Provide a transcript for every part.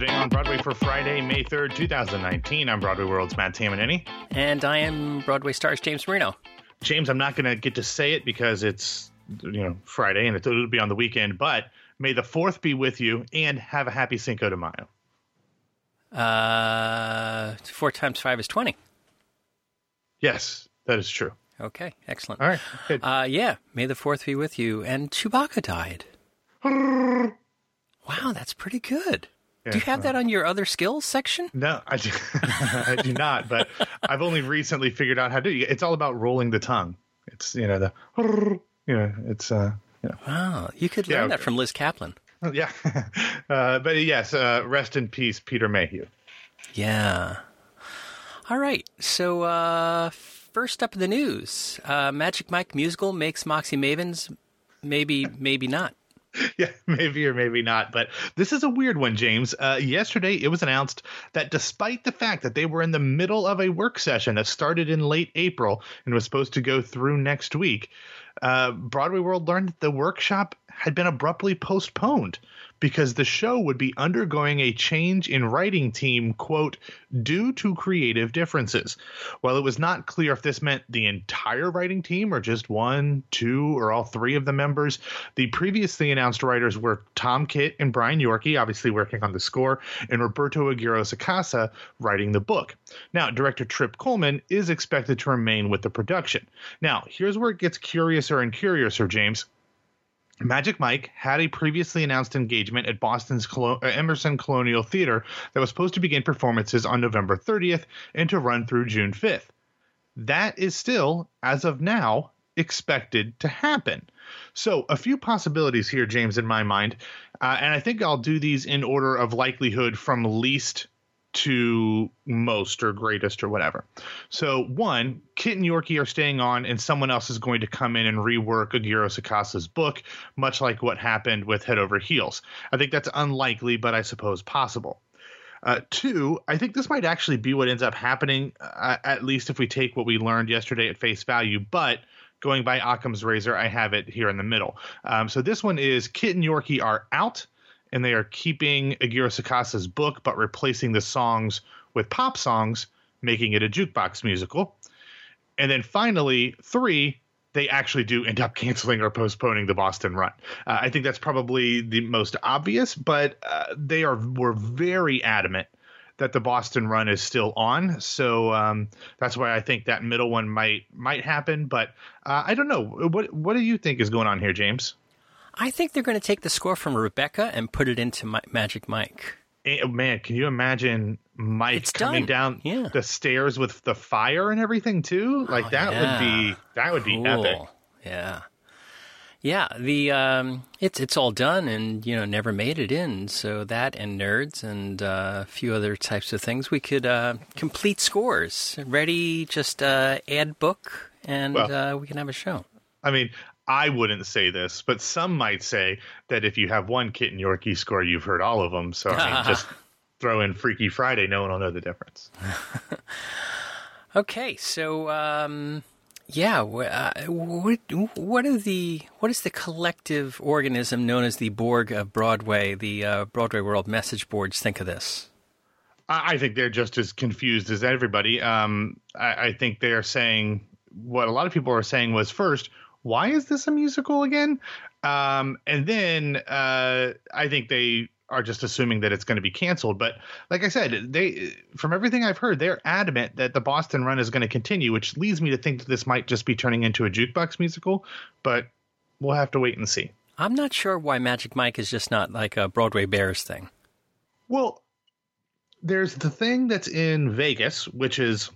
Today on Broadway for Friday, May 3rd, 2019. I'm Broadway World's Matt Tamanini. And I am Broadway Stars James Marino. James, I'm not going to get to say it because it's, you know, Friday and it'll be on the weekend, but may the 4th be with you and have a happy Cinco de Mayo. Uh, four times five is 20. Yes, that is true. Okay, excellent. All right. Good. Uh, yeah, may the 4th be with you. And Chewbacca died. wow, that's pretty good. Do you have that on your other skills section? No, I do, I do not. But I've only recently figured out how to. do. It's all about rolling the tongue. It's you know the you know it's uh you know. Wow, you could learn Yeah, that from Liz Kaplan. yeah. uh, but yes, uh, rest in peace, Peter Mayhew. Yeah. All right. So, uh, first up in the news uh, Magic Mike musical makes Moxie Mavens. Maybe, maybe not. Yeah, maybe or maybe not. But this is a weird one, James. Uh, yesterday, it was announced that despite the fact that they were in the middle of a work session that started in late April and was supposed to go through next week, uh, Broadway World learned that the workshop had been abruptly postponed because the show would be undergoing a change in writing team, quote, due to creative differences. While it was not clear if this meant the entire writing team or just one, two, or all three of the members, the previously announced writers were Tom Kitt and Brian Yorkey, obviously working on the score, and Roberto Aguirre Sacasa writing the book. Now, director Trip Cullman is expected to remain with the production. Now, here's where it gets curiouser and curiouser, James. Magic Mike had a previously announced engagement at Boston's Colo- uh, Emerson Colonial Theater that was supposed to begin performances on November 30th and to run through June 5th. That is still, as of now, expected to happen. So, a few possibilities here, James, in my mind. Uh, and I think I'll do these in order of likelihood from least to most or greatest or whatever. So one, Kitt and Yorkey are staying on, and someone else is going to come in and rework Aguirre Sacasa's book, much like what happened with Head Over Heels. I think that's unlikely, but I suppose possible. Uh, two, I think this might actually be what ends up happening, uh, at least if we take what we learned yesterday at face value. But going by Occam's razor, I have it here in the middle. Um, so this one is Kitt and Yorkey are out and they are keeping Aguirre Sacasa's book, but replacing the songs with pop songs, making it a jukebox musical. And then finally, three, they actually do end up canceling or postponing the Boston run. Uh, I think that's probably the most obvious, but uh, they are were very adamant that the Boston run is still on. So um, that's why I think that middle one might might happen. But uh, I don't know. What what do you think is going on here, James? I think they're going to take the score from Rebecca and put it into Ma- Magic Mike. Eh, man, can you imagine Mike It's coming done. down Yeah. the stairs with the fire and everything too? Like Oh, that yeah. would be that would be epic. Yeah. Yeah, the um, it's it's all done and you know never made it in. So that and nerds and uh, a few other types of things we could uh, complete scores ready. Just uh, add book and Well- uh, we can have a show. I mean, I wouldn't say this, but some might say that if you have one Kitt and Yorkey score, you've heard all of them. So I mean, just throw in Freaky Friday, no one will know the difference. Okay, so um, yeah, uh, what what are the what is the collective organism known as the Borg of Broadway, the uh, Broadway World Message Boards? Think of this. I I think they're just as confused as everybody. Um, I, I think they are saying what a lot of people are saying was first, why is this a musical again? Um, and then uh, I think they are just assuming that it's going to be canceled. But like I said, they from everything I've heard, they're adamant that the Boston run is going to continue, which leads me to think that this might just be turning into a jukebox musical. But we'll have to wait and see. I'm not sure why Magic Mike is just not like a Broadway Bears thing. Well, there's the thing that's in Vegas, which is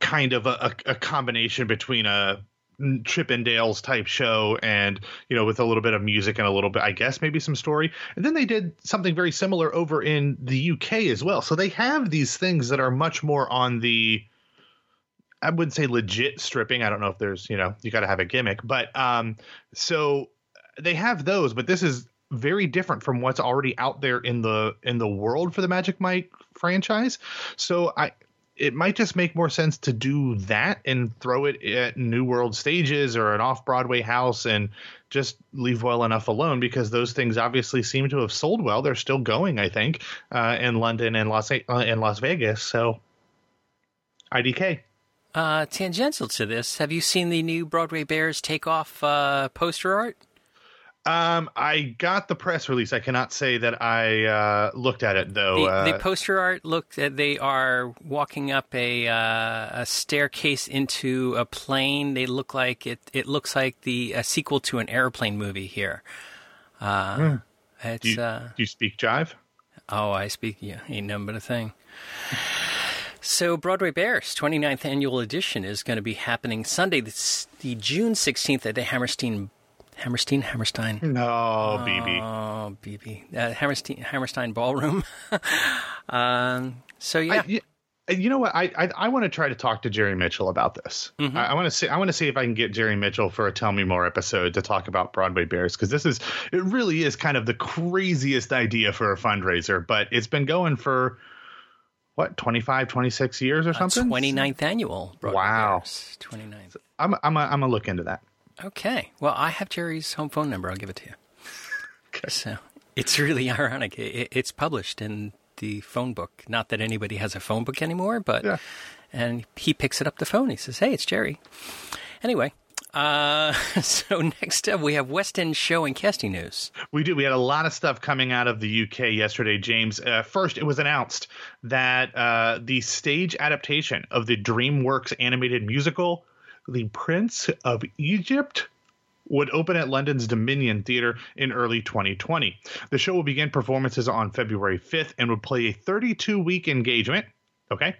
kind of a, a, a combination between a Chippendales type show and you know with a little bit of music and a little bit I guess maybe some story. And then they did something very similar over in the UK as well. So they have these things that are much more on the I wouldn't say legit stripping. I don't know if there's you know you got to have a gimmick but um so they have those but this is very different from what's already out there in the in the world for the Magic Mike franchise. So I it might just make more sense to do that and throw it at New World stages or an off Broadway house and just leave well enough alone because those things obviously seem to have sold well. They're still going, I think, uh, in London and Las uh, Las Vegas. So IDK. Uh, tangential to this, have you seen the new Broadway Bears take off uh, poster art? Um, I got the press release. I cannot say that I uh, looked at it though. The, uh, the poster art looked. They are walking up a uh, a staircase into a plane. They look like it. It looks like the a sequel to an airplane movie here. Uh, Hmm. It's do, you, uh, do you speak jive? oh, I speak. Yeah, ain't nothing but a thing. So, Broadway Bears 29th annual edition is going to be happening Sunday, the, the June 16th at the Hammerstein Hammerstein Hammerstein. No, BB. Oh, BB. Uh, Hammerstein, Hammerstein Ballroom. um, so, yeah. I, you know what? I I, I want to try to talk to Jerry Mitchell about this. Mm-hmm. I, I want to see I want to see if I can get Jerry Mitchell for a Tell Me More episode to talk about Broadway Bears because this is it really is kind of the craziest idea for a fundraiser, but it's been going for what 25, 26 years or something. 29th annual Broadway Wow. Bears. 29th. I'm I'm a, I'm gonna look into that. Okay. Well, I have Jerry's home phone number. I'll give it to you. So it's really ironic. It, it's published in the phone book. Not that anybody has a phone book anymore, but Yeah. and he picks it up the phone. He says, "Hey, it's Jerry." Anyway, uh, so next up we have West End show and casting news. We do. We had a lot of stuff coming out of the UK yesterday, James. Uh, first, it was announced that uh, the stage adaptation of the DreamWorks animated musical, The Prince of Egypt, would open at London's Dominion Theatre in early 2020. The show will begin performances on February 5th and would play a 32 week engagement. Okay.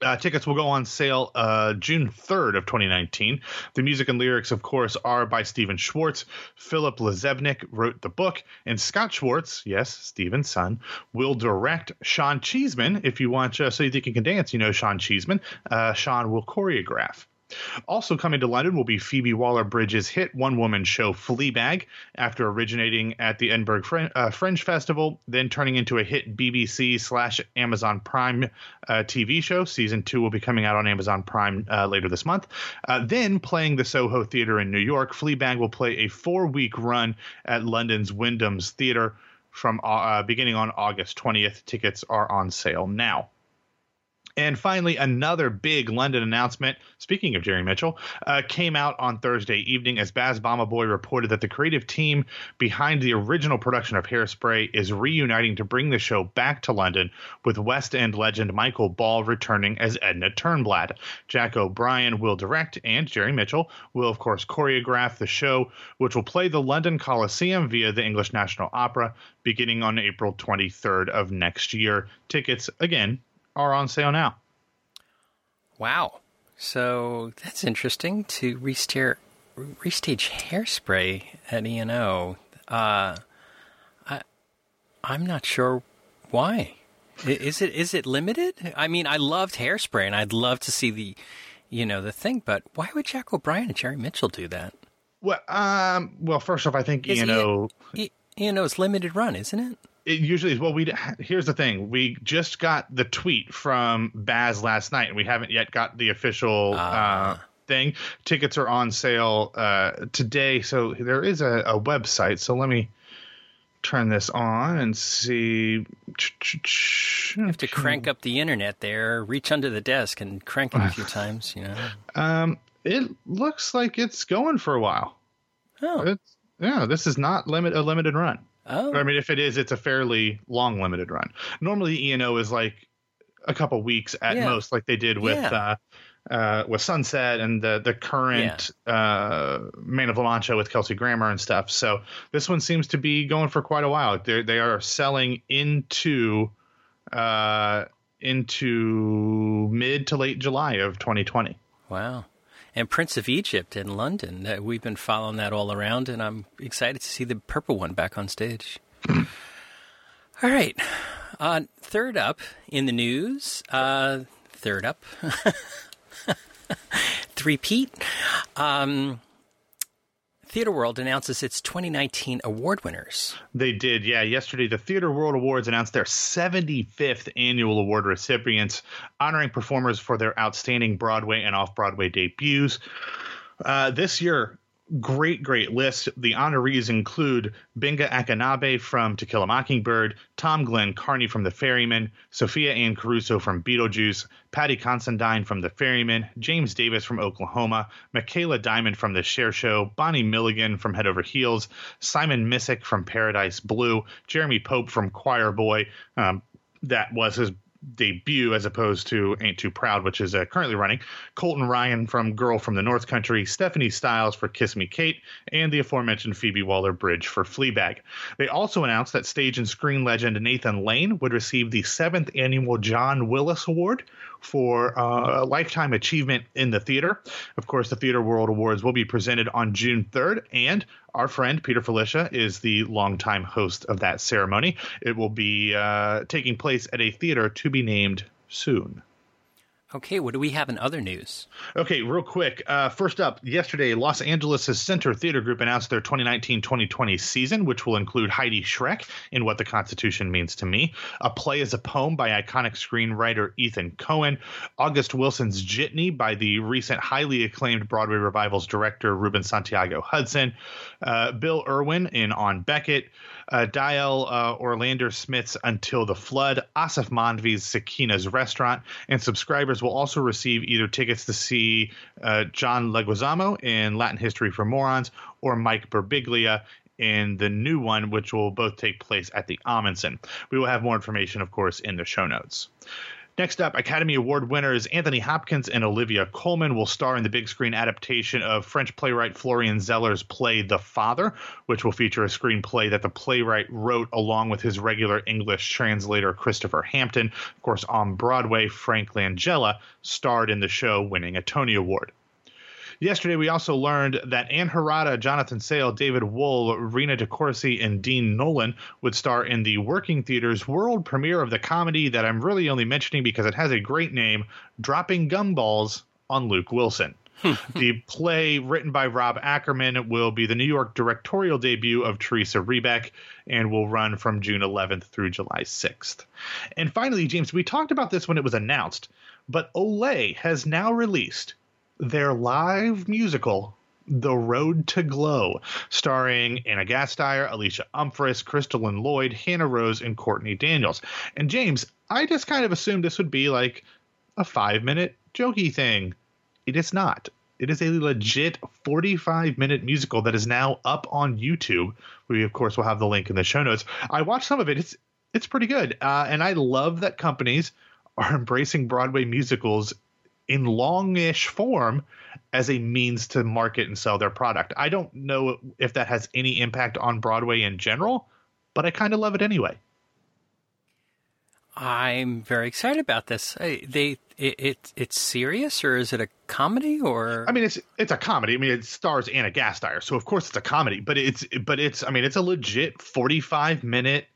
Uh, tickets will go on sale uh, June 3rd of 2019. The music and lyrics, of course, are by Stephen Schwartz. Philip LaZebnik wrote the book, and Scott Schwartz, yes, Stephen's son, will direct. Sean Cheesman, if you want uh, So You Think You Can Dance, you know Sean Cheesman. Uh, Sean will choreograph. Also coming to London will be Phoebe Waller Bridge's hit one woman show Fleabag, after originating at the Edinburgh uh, Fringe Festival, then turning into a hit BBC slash Amazon Prime uh, TV show. Season two will be coming out on Amazon Prime uh, later this month. Uh, then playing the Soho Theatre in New York, Fleabag will play a four week run at London's Wyndham's Theatre from uh, beginning on August 20th. Tickets are on sale now. And finally, another big London announcement, speaking of Jerry Mitchell, uh, came out on Thursday evening as Baz Boy reported that the creative team behind the original production of Hairspray is reuniting to bring the show back to London, with West End legend Michael Ball returning as Edna Turnblad. Jack O'Brien will direct, and Jerry Mitchell will, of course, choreograph the show, which will play the London Coliseum via the English National Opera beginning on April 23rd of next year. Tickets, again, are on sale now. Wow. So that's interesting to restage, restage hairspray at ENO. Uh, I, I'm not sure why. Is it is it limited? I mean, I loved hairspray and I'd love to see the, you know, the thing. But why would Jack O'Brien and Jerry Mitchell do that? Well, um, well, first off, I think you know E- ENO's limited run, isn't it? It usually is. Well, we here's the thing: we just got the tweet from Baz last night, and we haven't yet got the official uh, thing. Tickets are on sale uh, today, so there is a, a website. So let me turn this on and see. You have to crank up the internet there, reach under the desk and crank it a few times. You know. Um, it looks like it's going for a while. Oh. It's, yeah, this is not limit a limited run. Oh. I mean, if it is, it's a fairly long limited run. Normally, ENO is like a couple weeks at Yeah. most, like they did with Yeah. uh, uh, with Sunset and the the current uh, Man of La Mancha with Kelsey Grammer and stuff. So this one seems to be going for quite a while. They they are selling into uh, into mid to late July of 2020. Wow. And Prince of Egypt in London. Uh, we've been following that all around, and I'm excited to see the purple one back on stage. all right. Uh, third up in the news, uh, third up, three Pete. Um, Theater World announces its 2019 award winners. They did, yeah. Yesterday, the Theater World Awards announced their 75th annual award recipients, honoring performers for their outstanding Broadway and off Broadway debuts. Uh, this year, great, great list. The honorees include Gbenga Akinnagbe from To Kill a Mockingbird, Tom Glynn Carney from The Ferryman, Sophia Anne Caruso from Beetlejuice, Paddy Considine from The Ferryman, James Davis from Oklahoma, Michaela Diamond from The Cher Show, Bonnie Milligan from Head Over Heels, Simone Missick from Paradise Blue, Jeremy Pope from Choir Boy. Um, that was his debut as opposed to Ain't Too Proud, which is uh, currently running. Colton Ryan from Girl from the North Country, Stephanie Styles for Kiss Me Kate, and the aforementioned Phoebe Waller Bridge for Fleabag. They also announced that stage and screen legend Nathan Lane would receive the seventh annual John Willis Award for uh, lifetime achievement in the theater. Of course, the Theater World Awards will be presented on June 3rd, and our friend Peter Filichia is the longtime host of that ceremony. It will be uh, taking place at a theater to be named soon. Okay, what do we have in other news? Okay, real quick. Uh, first up, yesterday, Los Angeles' Center Theater Group announced their 2019 2020 season, which will include Heidi Schreck in What the Constitution Means to Me, a play as a poem by iconic screenwriter Ethan Coen, August Wilson's Jitney by the recent highly acclaimed Broadway revivals director Ruben Santiago Hudson, uh, Bill Irwin in On Beckett, uh, Dael uh, Orlandersmith's Until the Flood, Aasif Mandvi's Sakina's Restaurant, and subscribers will also receive either tickets to see uh, John Leguizamo in Latin History for Morons or Mike Birbiglia in the new one, which will both take place at the Ahmanson. We will have more information, of course, in the show notes. Next up, Academy Award winners Anthony Hopkins and Olivia Colman will star in the big screen adaptation of French playwright Florian Zeller's play The Father, which will feature a screenplay that the playwright wrote along with his regular English translator Christopher Hampton. Of course, on Broadway, Frank Langella starred in the show, winning a Tony Award. Yesterday, we also learned that Ann Harada, Jonathan Sale, David Wohl, Rena DeCourcy, and Dean Nolan would star in the Working Theater's world premiere of the comedy that I'm really only mentioning because it has a great name Dropping Gumballs on Luke Wilson. Hmm. the play, written by Rob Ackerman, will be the New York directorial debut of Teresa Rebeck and will run from June 11th through July 6th. And finally, James, we talked about this when it was announced, but Olay has now released their live musical the Road to Glow, starring Anna Gasteyer, Alysha Umphress, Crystal Lloyd, Hannah Rose, and Courtney Daniels. And James, I just kind of assumed this would be like a five minute jokey thing. It is not. It is a legit 45 minute musical that is now up on YouTube. We, of course, will have the link in the show notes. I watched some of it. It's it's pretty good, uh, and I love that companies are embracing Broadway musicals in longish form as a means to market and sell their product. I don't know if that has any impact on Broadway in general, but I kind of love it anyway. I'm very excited about this. They it, it, it's serious or is it a comedy or I mean it's it's a comedy. I mean it stars Anna Gasteyer, so of course it's a comedy, but it's but it's I mean it's a legit 45 minute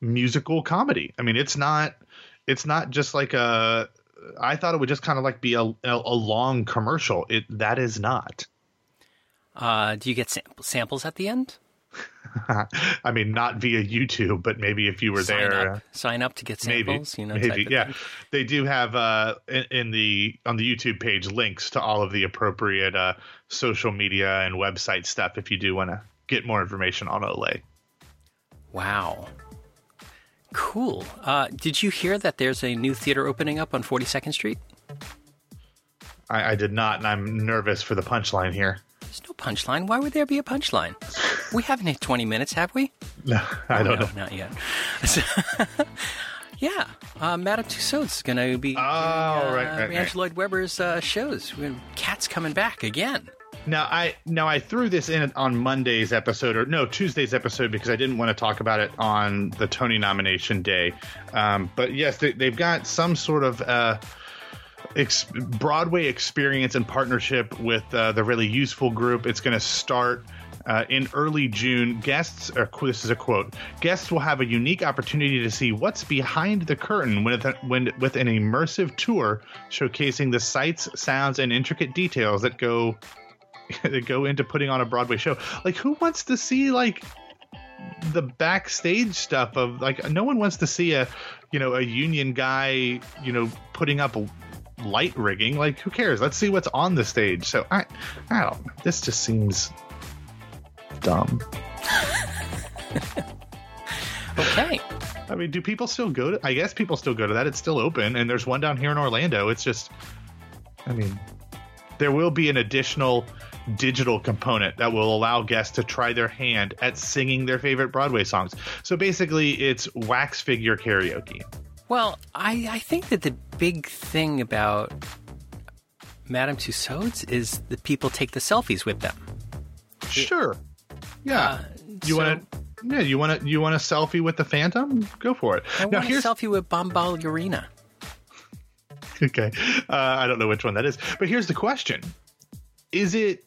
musical comedy. I mean it's not it's not just like a I thought it would just kind of like be a, a, a long commercial. It that is not. Uh, do you get sam- samples at the end? I mean, not via YouTube, but maybe if you were sign there, up. sign up to get samples. Maybe, you know, maybe, yeah. Thing. They do have uh, in, in, the on the YouTube page links to all of the appropriate uh, social media and website stuff if you do want to get more information on Olay. Wow, Cool. Uh, did you hear that there's a new theater opening up on 42nd Street? I, I did not, and I'm nervous for the punchline here. There's no punchline. Why would there be a punchline? we haven't hit 20 minutes, have we? No, I oh, don't no, know. Not yet. yeah, uh, Madame Tussauds is going to be oh, uh, right, right, Andrew Lloyd. Webber's uh, shows. Cat's coming back again. Now I now I threw this in on Monday's episode or no Tuesday's episode because I didn't want to talk about it on the Tony nomination day. Um, but yes, they, have got some sort of uh, ex- Broadway experience and partnership with uh, the really useful group. It's going to start. Uh, in early June, guests, or this is a quote, guests will have a unique opportunity to see what's behind the curtain with, when, with an immersive tour showcasing the sights, sounds, and intricate details that go that go into putting on a Broadway show. Like, who wants to see like the backstage stuff of like no one wants to see a you know a union guy you know putting up light rigging. Like who cares? Let's see what's on the stage. So i i don't this just seems dumb. Okay. I mean do people still go to i guess people still go to that. It's still open and there's one down here in orlando. It's just i mean there will be an additional digital component that will allow guests to try their hand at singing their favorite Broadway songs. So basically, it's wax figure karaoke. Well, I, I think that the big thing about Madame Tussauds is that people take the selfies with them. Sure. Yeah. Uh, you so, want to? Yeah, you want to? You want a selfie with the Phantom? Go for it. I now, want a selfie with Bombalurina. okay, uh, I don't know which one that is, but here's the question: Is it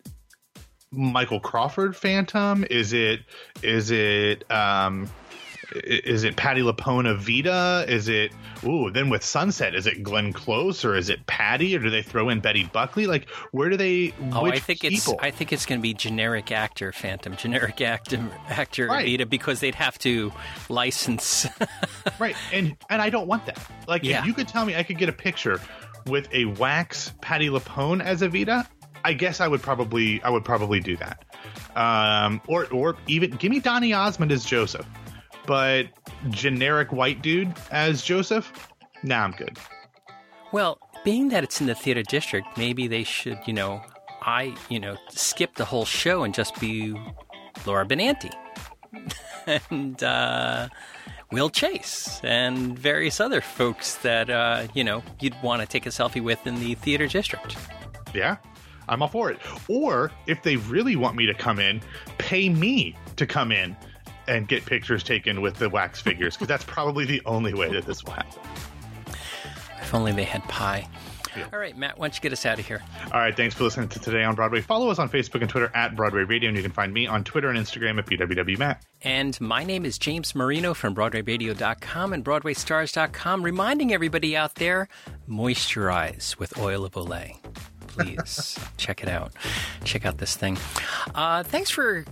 Michael Crawford Phantom? Is it is it um is it Patti LuPone Vita? Is it ooh? Then with Sunset, is it Glenn Close or is it Patty or do they throw in Betty Buckley? Like where do they? Oh, I think people? it's I think it's going to be generic actor Phantom, generic actor actor right. Vita because they'd have to license. right, and and I don't want that. Like yeah. if you could tell me I could get a picture with a wax Patti LuPone as Evita, I guess I would probably I would probably do that. Um, or or even give me Donny Osmond as Joseph, but generic white dude as Joseph. Nah, I'm good. Well, being that it's in the theater district, maybe they should, you know, I, you know, skip the whole show and just be Laura Benanti and uh, Will Chase and various other folks that uh, you know you'd want to take a selfie with in the theater district. Yeah, I'm all for it. Or if they really want me to come in, pay me to come in and get pictures taken with the wax figures because that's probably the only way that this will happen. If only they had pie. Yeah. All right, Matt, why don't you get us out of here? All right, thanks for listening to Today on Broadway. Follow us on Facebook and Twitter at Broadway Radio, and you can find me on Twitter and Instagram at BWWMatt. And my name is James Marino from BroadwayRadio.com and BroadwayStars.com, reminding everybody out there moisturize with oil of Olay please check it out. Check out this thing. Uh, thanks for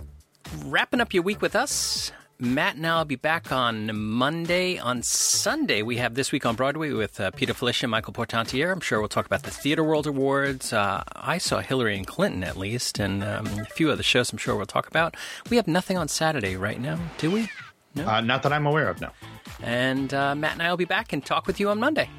wrapping up your week with us. Matt and I will be back on Monday. On Sunday, we have This Week on Broadway with uh, Peter Filichia and Michael Portantiere. I'm sure we'll talk about the Theater World Awards. Uh, I saw Hillary and Clinton, at least, and um, a few other shows I'm sure we'll talk about. We have nothing on Saturday right now, do we? No? Uh, not that I'm aware of, no. And uh, Matt and I will be back and talk with you on Monday.